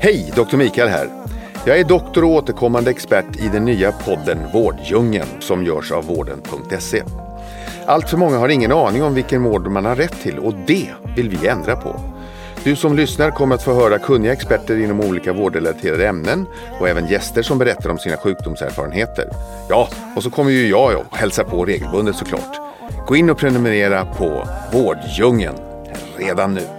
Hej, Dr. Mikael här. Jag är doktor och återkommande expert i den nya podden Vårddjungeln som görs av vården.se. Allt för många har ingen aning om vilken vård man har rätt till och det vill vi ändra på. Du som lyssnar kommer att få höra kunniga experter inom olika vårdrelaterade ämnen och även gäster som berättar om sina sjukdomserfarenheter. Ja, och så kommer ju jag och hälsa på regelbundet såklart. Gå in och prenumerera på Vårddjungeln redan nu.